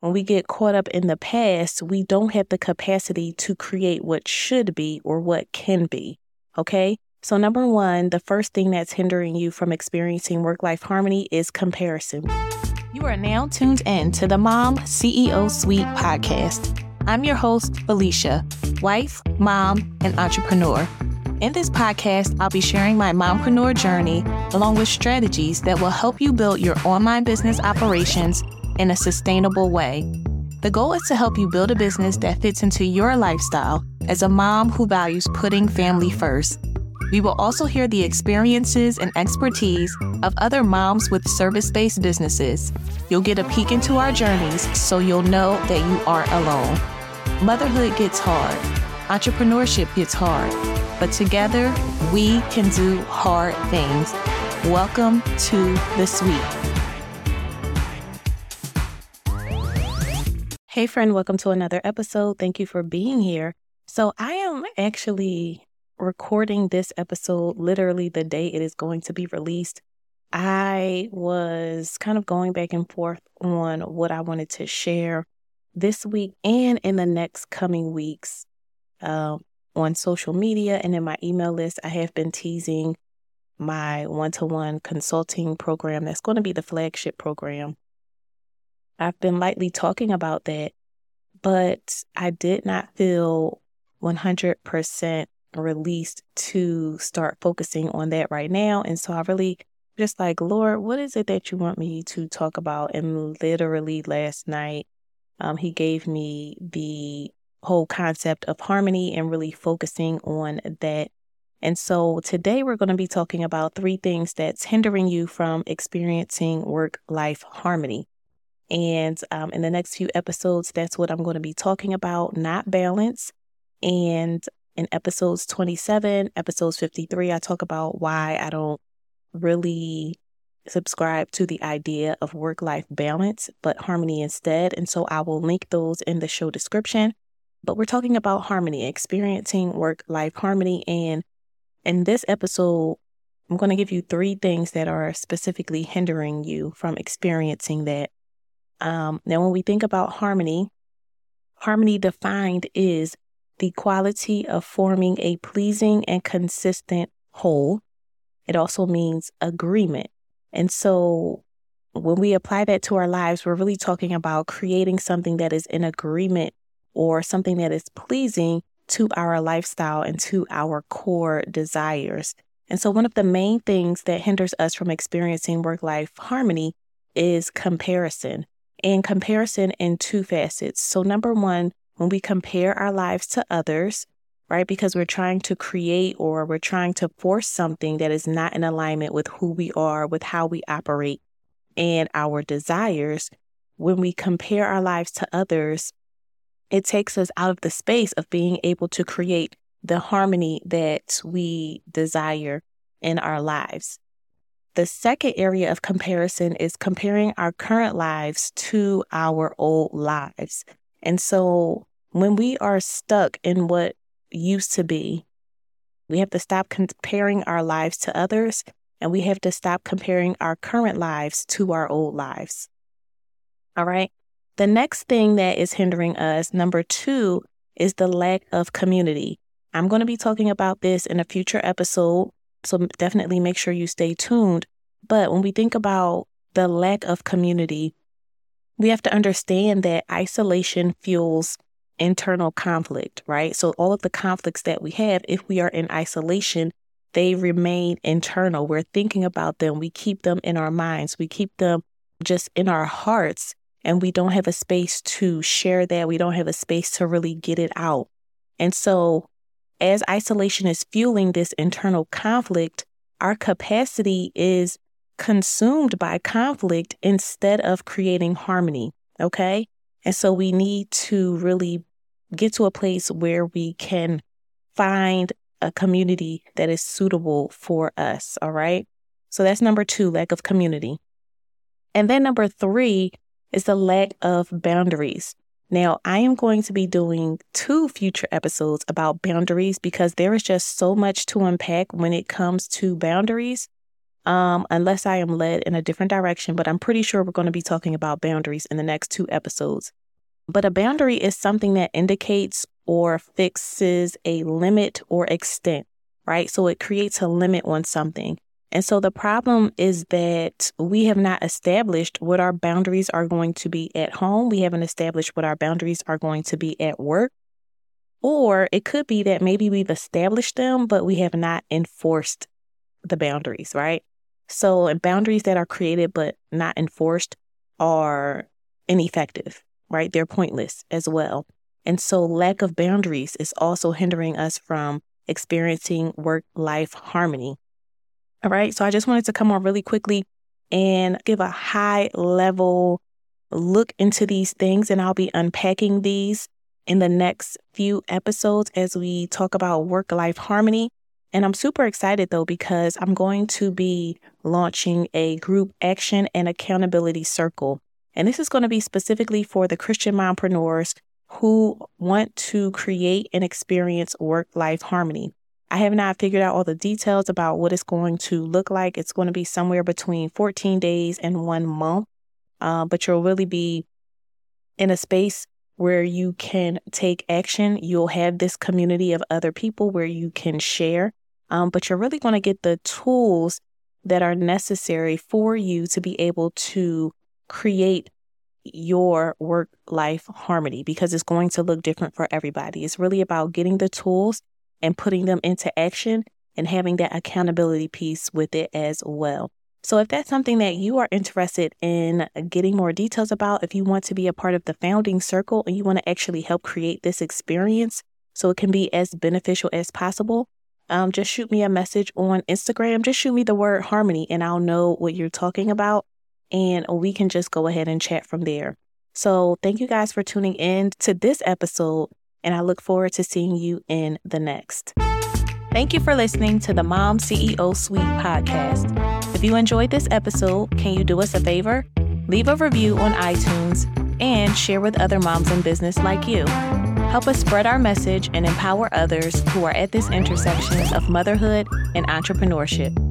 when we get caught up in the past, we don't have the capacity to create what should be or what can be. Okay. So, number one, the first thing that's hindering you from experiencing work life harmony is comparison. You are now tuned in to the Mom CEO Suite podcast. I'm your host, Phylicia, wife, mom, and entrepreneur. In this podcast, I'll be sharing my mompreneur journey along with strategies that will help you build your online business operations in a sustainable way. The goal is to help you build a business that fits into your lifestyle as a mom who values putting family first. We will also hear the experiences and expertise of other moms with service based businesses. You'll get a peek into our journeys so you'll know that you aren't alone. Motherhood gets hard, entrepreneurship gets hard, but together we can do hard things. Welcome to the suite. Hey, friend, welcome to another episode. Thank you for being here. So, I am actually recording this episode literally the day it is going to be released. I was kind of going back and forth on what I wanted to share this week and in the next coming weeks uh, on social media and in my email list. I have been teasing my one to one consulting program that's going to be the flagship program I've been lightly talking about that, but I did not feel 100% released to start focusing on that right now. And so I really just like, Lord, what is it that you want me to talk about? And literally last night, um, he gave me the whole concept of harmony and really focusing on that. And so today we're going to be talking about three things that's hindering you from experiencing work life harmony. And um, in the next few episodes, that's what I'm going to be talking about, not balance. And in episodes 27, episodes 53, I talk about why I don't really subscribe to the idea of work life balance, but harmony instead. And so I will link those in the show description. But we're talking about harmony, experiencing work life harmony. And in this episode, I'm going to give you three things that are specifically hindering you from experiencing that. Um, now, when we think about harmony, harmony defined is the quality of forming a pleasing and consistent whole. It also means agreement. And so when we apply that to our lives, we're really talking about creating something that is in agreement or something that is pleasing to our lifestyle and to our core desires. And so, one of the main things that hinders us from experiencing work life harmony is comparison and comparison in two facets. So, number one, when we compare our lives to others, right, because we're trying to create or we're trying to force something that is not in alignment with who we are, with how we operate, and our desires, when we compare our lives to others, it takes us out of the space of being able to create the harmony that we desire in our lives. The second area of comparison is comparing our current lives to our old lives. And so when we are stuck in what used to be, we have to stop comparing our lives to others and we have to stop comparing our current lives to our old lives. All right. The next thing that is hindering us, number two, is the lack of community. I'm going to be talking about this in a future episode so definitely make sure you stay tuned. But when we think about the lack of community, we have to understand that isolation fuels internal conflict, right? So all of the conflicts that we have, if we are in isolation, they remain internal. We're thinking about them. We keep them in our minds. We keep them just in our hearts. And we don't have a space to share that. We don't have a space to really get it out. And so as isolation is fueling this internal conflict, our capacity is consumed by conflict instead of creating harmony. Okay. And so we need to really get to a place where we can find a community that is suitable for us. All right. So that's number two, lack of community. And then number three is the lack of boundaries. Now, I am going to be doing two future episodes about boundaries because there is just so much to unpack when it comes to boundaries. um, unless I am led in a different direction. But I'm pretty sure we're going to be talking about boundaries in the next two episodes. But a boundary is something that indicates or fixes a limit or extent, right? So it creates a limit on something. And so the problem is that we have not established what our boundaries are going to be at home. We haven't established what our boundaries are going to be at work. Or it could be that maybe we've established them, but we have not enforced the boundaries, right? So boundaries that are created but not enforced are ineffective, right? They're pointless as well. And so lack of boundaries is also hindering us from experiencing work life harmony. All right. So I just wanted to come on really quickly and give a high level look into these things. And I'll be unpacking these in the next few episodes as we talk about work life harmony. And I'm super excited though, because I'm going to be launching a group action and accountability circle. And this is going to be specifically for the Christian mompreneurs who want to create and experience work life harmony. I have not figured out all the details about what it's going to look like. It's going to be somewhere between 14 days and one month, uh, but you'll really be in a space where you can take action. You'll have this community of other people where you can share, um, but you're really going to get the tools that are necessary for you to be able to create your work life harmony because it's going to look different for everybody. It's really about getting the tools and putting them into action and having that accountability piece with it as well. So, if that's something that you are interested in getting more details about, if you want to be a part of the founding circle and you want to actually help create this experience so it can be as beneficial as possible, um, just shoot me a message on Instagram. Just shoot me the word harmony and I'll know what you're talking about and we can just go ahead and chat from there. So, thank you guys for tuning in to this episode, and I look forward to seeing you in the next. Thank you for listening to the Mom CEO Suite podcast. If you enjoyed this episode, can you do us a favor? Leave a review on iTunes and share with other moms in business like you. Help us spread our message and empower others who are at this intersection of motherhood and entrepreneurship.